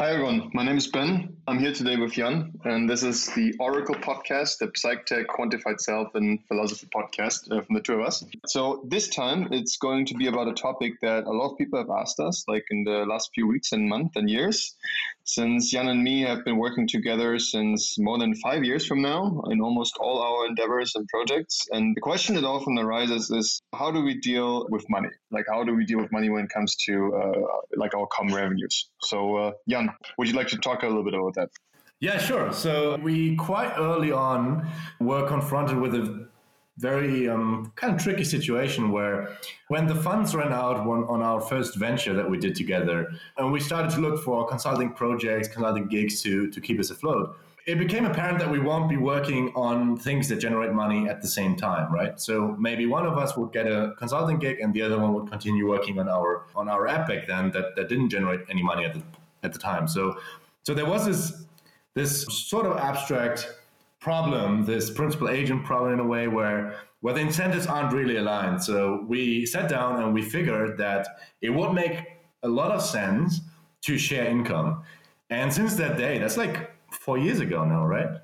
Hi everyone, my name is Ben. I'm here today with Jan, and this is the Oracle podcast, the PsychTech Quantified Self and Philosophy podcast uh, from the two of us. So this time it's going to be about a topic that a lot of people have asked us, like in the last few weeks and months and years, since Jan and me have been working together since more than five years from now in almost all our endeavors and projects. And the question that often arises is how do we deal with money? Like how do we deal with money when it comes to uh, like our common revenues? So uh, Jan, would you like to talk a little bit about that? Yeah, sure. So we quite early on were confronted with a very um, kind of tricky situation where when the funds ran out on our first venture that we did together and we started to look for consulting projects consulting gigs to, to keep us afloat it became apparent that we won't be working on things that generate money at the same time right? So maybe one of us would get a consulting gig and the other one would continue working on our on our app back then that, that didn't generate any money at the at the time. So so there was this this sort of abstract problem, this principal agent problem in a way where where the incentives aren't really aligned. So we sat down and we figured that it would make a lot of sense to share income. And since that day, that's like four years ago now, right?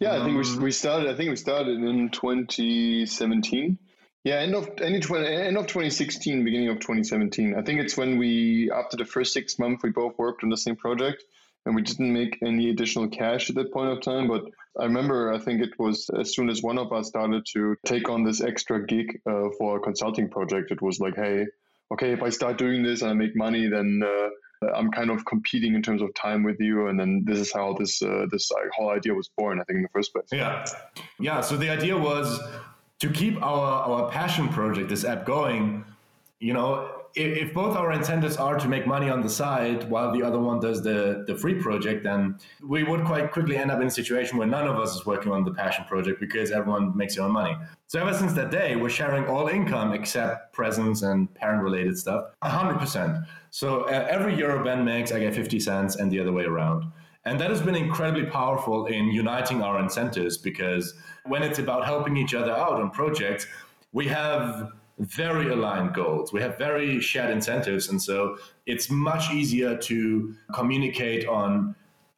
Yeah, I think we, um, we started. I think we started in 2017. Yeah, end of end of, 20, end of 2016, beginning of 2017. I think it's when we, after the first six months, we both worked on the same project and we didn't make any additional cash at that point of time. But I remember, I think it was as soon as one of us started to take on this extra gig uh, for a consulting project, it was like, hey, okay, if I start doing this and I make money, then uh, I'm kind of competing in terms of time with you, and then this is how this uh, this whole idea was born. I think in the first place. Yeah, yeah. So the idea was to keep our our passion project, this app, going. You know, if both our incentives are to make money on the side while the other one does the, the free project, then we would quite quickly end up in a situation where none of us is working on the passion project because everyone makes their own money. So ever since that day, we're sharing all income except presents and parent related stuff, 100%. So uh, every euro Ben makes, I get 50 cents and the other way around. And that has been incredibly powerful in uniting our incentives because when it's about helping each other out on projects, we have very aligned goals. We have very shared incentives. And so it's much easier to communicate on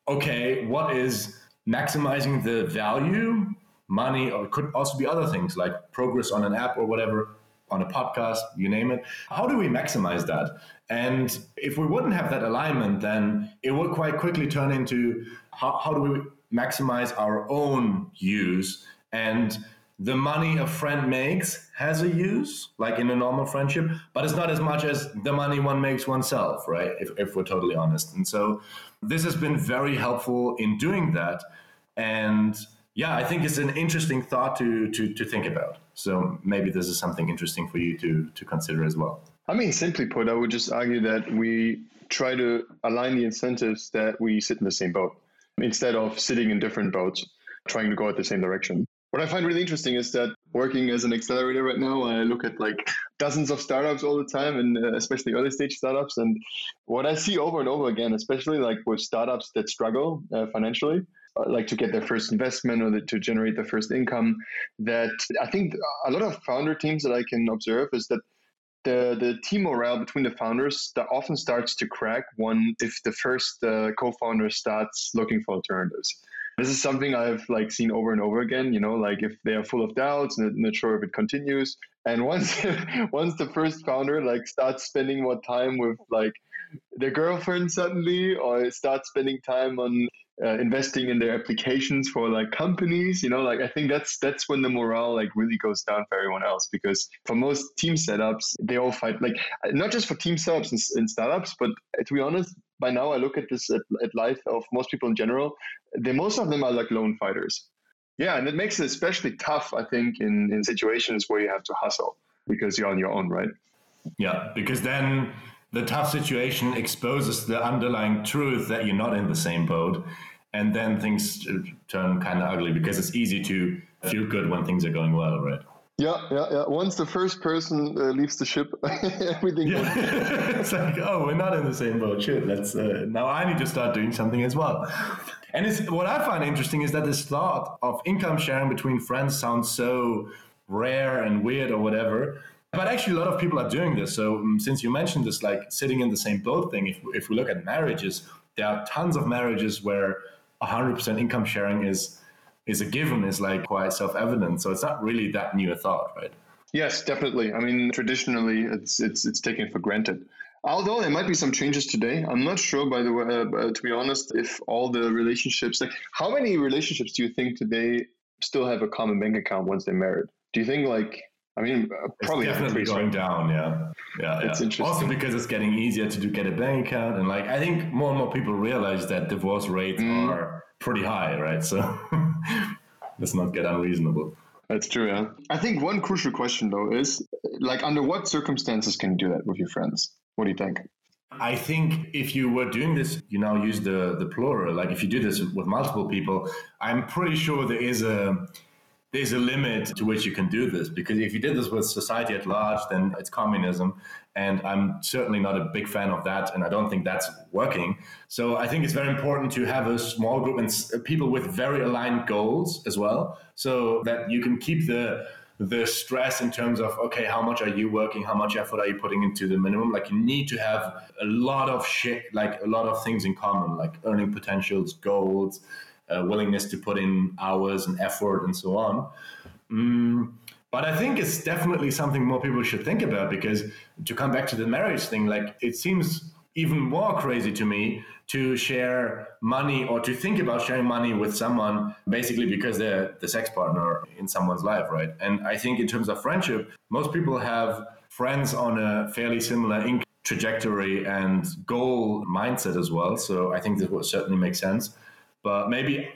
okay, what is maximizing the value, money, or could also be other things like progress on an app or whatever, on a podcast, you name it. How do we maximize that? And if we wouldn't have that alignment, then it would quite quickly turn into how, how do we maximize our own use and the money a friend makes has a use, like in a normal friendship, but it's not as much as the money one makes oneself, right? If, if we're totally honest. And so this has been very helpful in doing that. And yeah, I think it's an interesting thought to, to, to think about. So maybe this is something interesting for you to, to consider as well. I mean, simply put, I would just argue that we try to align the incentives that we sit in the same boat instead of sitting in different boats, trying to go at the same direction. What I find really interesting is that working as an accelerator right now, I look at like dozens of startups all the time, and uh, especially early stage startups. And what I see over and over again, especially like with startups that struggle uh, financially, uh, like to get their first investment or the, to generate their first income, that I think a lot of founder teams that I can observe is that the the team morale between the founders that often starts to crack when if the first uh, co-founder starts looking for alternatives this is something I've like seen over and over again. You know, like if they are full of doubts not sure if it continues, and once once the first founder like starts spending more time with like their girlfriend suddenly, or starts spending time on uh, investing in their applications for like companies, you know, like I think that's that's when the morale like really goes down for everyone else because for most team setups, they all fight like not just for team setups and, and startups, but to be honest, by now I look at this at, at life of most people in general, they most of them are like lone fighters. Yeah, and it makes it especially tough, I think, in, in situations where you have to hustle because you're on your own, right? Yeah, because then the tough situation exposes the underlying truth that you're not in the same boat. And then things turn kind of ugly because it's easy to feel good when things are going well, right? Yeah, yeah, yeah. Once the first person uh, leaves the ship, everything. Yeah. it's like, oh, we're not in the same boat. Shit, let's. Uh, now I need to start doing something as well. And it's, what I find interesting is that this thought of income sharing between friends sounds so rare and weird or whatever. But actually, a lot of people are doing this. So, um, since you mentioned this, like sitting in the same boat thing, if, if we look at marriages, there are tons of marriages where 100% income sharing is is a given, is like quite self evident. So, it's not really that new a thought, right? Yes, definitely. I mean, traditionally, it's it's it's taken for granted. Although there might be some changes today, I'm not sure. By the way, uh, to be honest, if all the relationships, like how many relationships do you think today still have a common bank account once they're married? Do you think like I mean, uh, probably it's definitely going right? down. Yeah, yeah, it's yeah. interesting. Also because it's getting easier to do, get a bank account, and like I think more and more people realize that divorce rates mm. are pretty high, right? So let's not get unreasonable. That's true. Yeah. I think one crucial question though is like, under what circumstances can you do that with your friends? What do you think? I think if you were doing this, you now use the the plural. Like if you do this with multiple people, I'm pretty sure there is a there's a limit to which you can do this because if you did this with society at large, then it's communism. And I'm certainly not a big fan of that. And I don't think that's working. So I think it's very important to have a small group and people with very aligned goals as well. So that you can keep the the stress in terms of okay how much are you working how much effort are you putting into the minimum like you need to have a lot of shit like a lot of things in common like earning potentials goals uh, willingness to put in hours and effort and so on. Mm, but I think it's definitely something more people should think about because to come back to the marriage thing, like it seems even more crazy to me to share money or to think about sharing money with someone basically because they're the sex partner in someone's life, right? And I think in terms of friendship, most people have friends on a fairly similar income trajectory and goal mindset as well. So I think this would certainly make sense. But maybe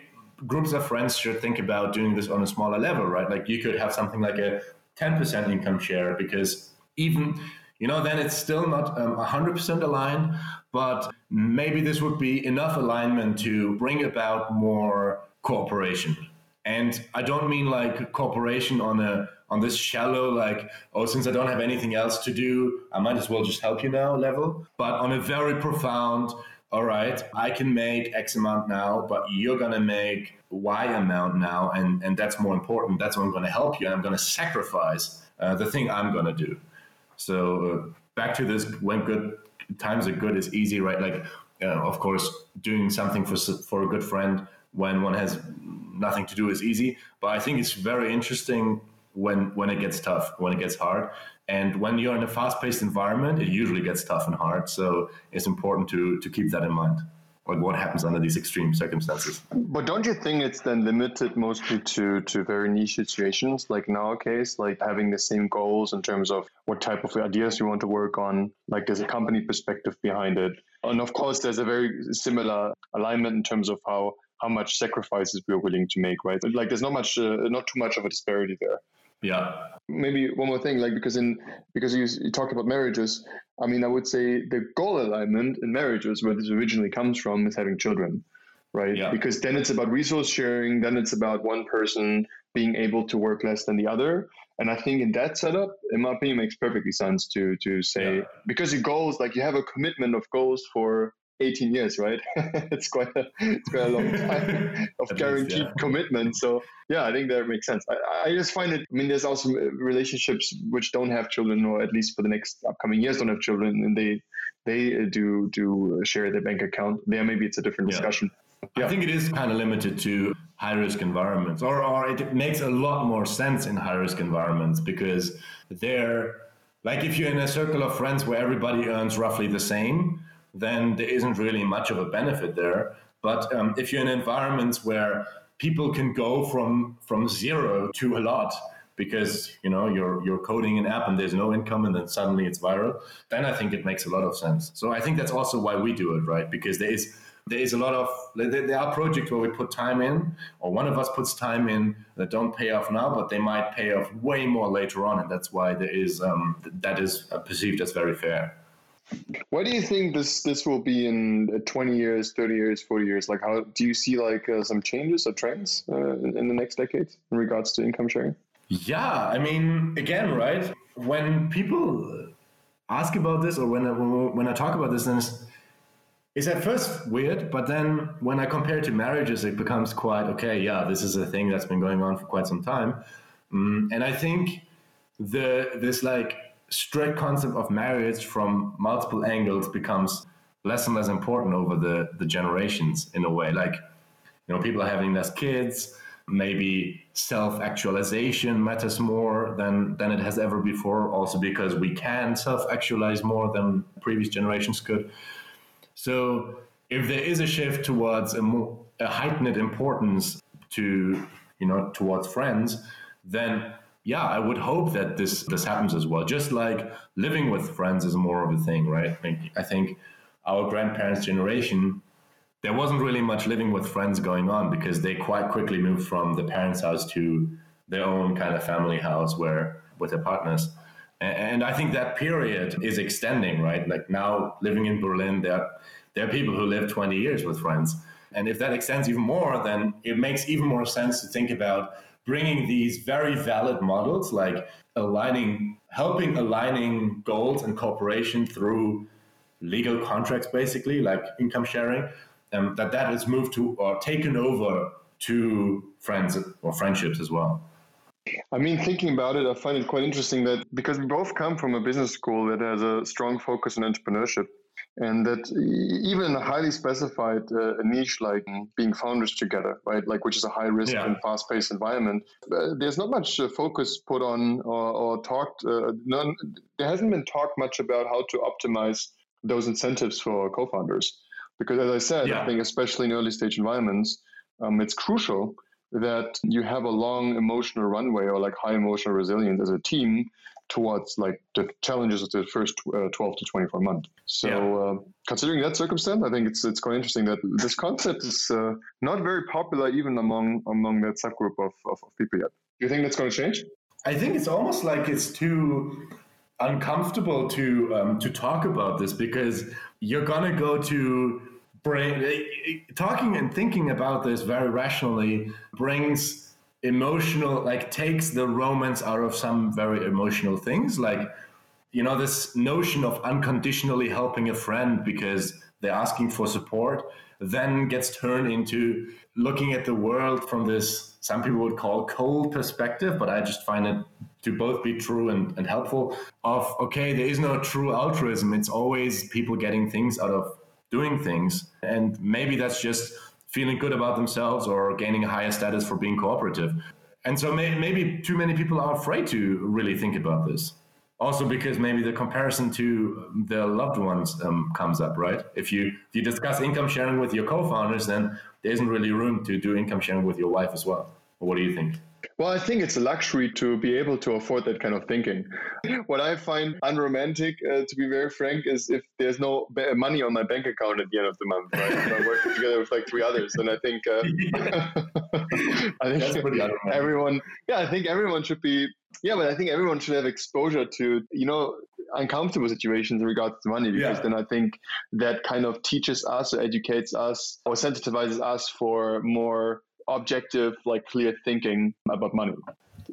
groups of friends should think about doing this on a smaller level, right? Like you could have something like a 10% income share because even, you know, then it's still not um, 100% aligned, but maybe this would be enough alignment to bring about more cooperation. And I don't mean like cooperation on a on this shallow like oh since I don't have anything else to do I might as well just help you now level, but on a very profound all right, I can make X amount now, but you're going to make Y amount now. And, and that's more important. That's what I'm going to help you. I'm going to sacrifice uh, the thing I'm going to do. So uh, back to this when good times are good is easy, right? Like, uh, of course, doing something for, for a good friend when one has nothing to do is easy. But I think it's very interesting when when it gets tough, when it gets hard. And when you're in a fast-paced environment, it usually gets tough and hard. So it's important to to keep that in mind. Like what happens under these extreme circumstances. But don't you think it's then limited mostly to to very niche situations, like in our case, like having the same goals in terms of what type of ideas you want to work on? Like there's a company perspective behind it, and of course there's a very similar alignment in terms of how how much sacrifices we're willing to make, right? Like there's not much, uh, not too much of a disparity there. Yeah. Maybe one more thing, like because in because you, you talked about marriages, I mean, I would say the goal alignment in marriages, where this originally comes from, is having children, right? Yeah. Because then it's about resource sharing. Then it's about one person being able to work less than the other. And I think in that setup, in my opinion, makes perfectly sense to to say yeah. because your goals, like you have a commitment of goals for 18 years, right? it's quite a it's quite a long time of guaranteed least, yeah. commitment. So yeah, I think that makes sense. I, I just find it. I mean, there's also uh, relationships which don't have children, or at least for the next upcoming years don't have children, and they they uh, do do share their bank account. There, maybe it's a different yeah. discussion. Yeah. I think it is kind of limited to high risk environments, or or it makes a lot more sense in high risk environments because they're like if you're in a circle of friends where everybody earns roughly the same then there isn't really much of a benefit there. But um, if you're in environments where people can go from from zero to a lot because you know you're you're coding an app and there's no income and then suddenly it's viral then i think it makes a lot of sense. So i think that's also why we do it right? Because there is there is a lot of there are projects where we put time in or one of us puts time in that don't pay off now but they might pay off way more later on. And that's why there is um, that is perceived as very fair what do you think this this will be in uh, 20 years, 30 years, 40 years? Like, how do you see like uh, some changes or trends uh, in, in the next decade in regards to income sharing? Yeah, I mean, again, right? When people ask about this, or when I, when I talk about this, then it's, it's at first weird, but then when I compare it to marriages, it becomes quite okay. Yeah, this is a thing that's been going on for quite some time, mm, and I think the this like strict concept of marriage from multiple angles becomes less and less important over the the generations in a way. Like you know people are having less kids maybe self-actualization matters more than than it has ever before also because we can self-actualize more than previous generations could. So if there is a shift towards a more a heightened importance to you know towards friends then yeah i would hope that this this happens as well just like living with friends is more of a thing right i think, our grandparents generation there wasn't really much living with friends going on because they quite quickly moved from the parents' house to their own kind of family house where with their partners. And I think that period is extending, right? Like now living in Berlin, there, there are people who live 20 years with friends. And if that extends even more, then it makes even more sense to think about bringing these very valid models, like aligning, helping aligning goals and cooperation through legal contracts, basically, like income sharing, um, that that is moved to or taken over to friends or friendships as well. I mean, thinking about it, I find it quite interesting that because we both come from a business school that has a strong focus on entrepreneurship, and that even a highly specified uh, niche like being founders together, right? Like, which is a high risk yeah. and fast paced environment, uh, there's not much uh, focus put on or, or talked, uh, none, there hasn't been talked much about how to optimize those incentives for co founders. Because as I said, yeah. I think especially in early stage environments, um, it's crucial that you have a long emotional runway or like high emotional resilience as a team towards like the challenges of the first uh, 12 to 24 months. So yeah. uh, considering that circumstance, I think it's it's quite interesting that this concept is uh, not very popular even among among that subgroup of, of, of people yet. Do you think that's going to change? I think it's almost like it's too uncomfortable to um, to talk about this because you're gonna go to bring talking and thinking about this very rationally brings emotional like takes the romance out of some very emotional things like you know this notion of unconditionally helping a friend because they're asking for support then gets turned into looking at the world from this some people would call cold perspective but i just find it to both be true and, and helpful of okay there is no true altruism. It's always people getting things out of doing things. And maybe that's just feeling good about themselves or gaining a higher status for being cooperative. And so may, maybe too many people are afraid to really think about this. Also because maybe the comparison to their loved ones um, comes up right? If you if you discuss income sharing with your co-founders then there isn't really room to do income sharing with your wife as well. What do you think well, I think it's a luxury to be able to afford that kind of thinking. What I find unromantic, uh, to be very frank, is if there's no money on my bank account at the end of the month, right? if I'm working together with like three others, and I think, uh, I think everyone, yeah, I think everyone should be, yeah, but I think everyone should have exposure to, you know, uncomfortable situations in regards to money because yeah. then I think that kind of teaches us or educates us or sensitizes us for more objective, like clear thinking about money.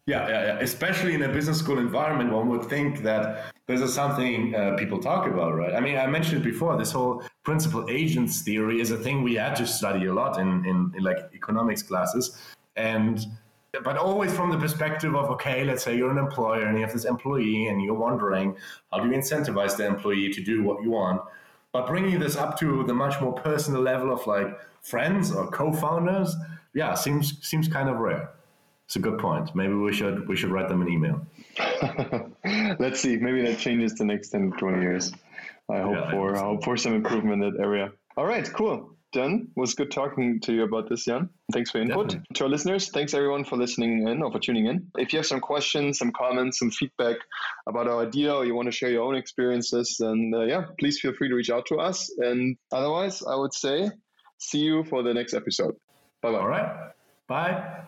Yeah, yeah, yeah. Especially in a business school environment, one would think that this is something uh, people talk about, right? I mean, I mentioned before. This whole principal agents theory is a thing we had to study a lot in, in, in like economics classes, and but always from the perspective of okay, let's say you're an employer and you have this employee, and you're wondering how do you incentivize the employee to do what you want. But bringing this up to the much more personal level of like friends or co-founders yeah, seems seems kind of rare. It's a good point. Maybe we should we should write them an email. Let's see. Maybe that changes the next 10, 20 years. I hope yeah, for I, I hope for some improvement in that area. All right, cool. Done. Was good talking to you about this, Jan. Thanks for your input. Definitely. To our listeners, thanks everyone for listening in or for tuning in. If you have some questions, some comments, some feedback about our idea, or you want to share your own experiences, then uh, yeah, please feel free to reach out to us. And otherwise, I would say see you for the next episode. Bye bye. All right. Bye.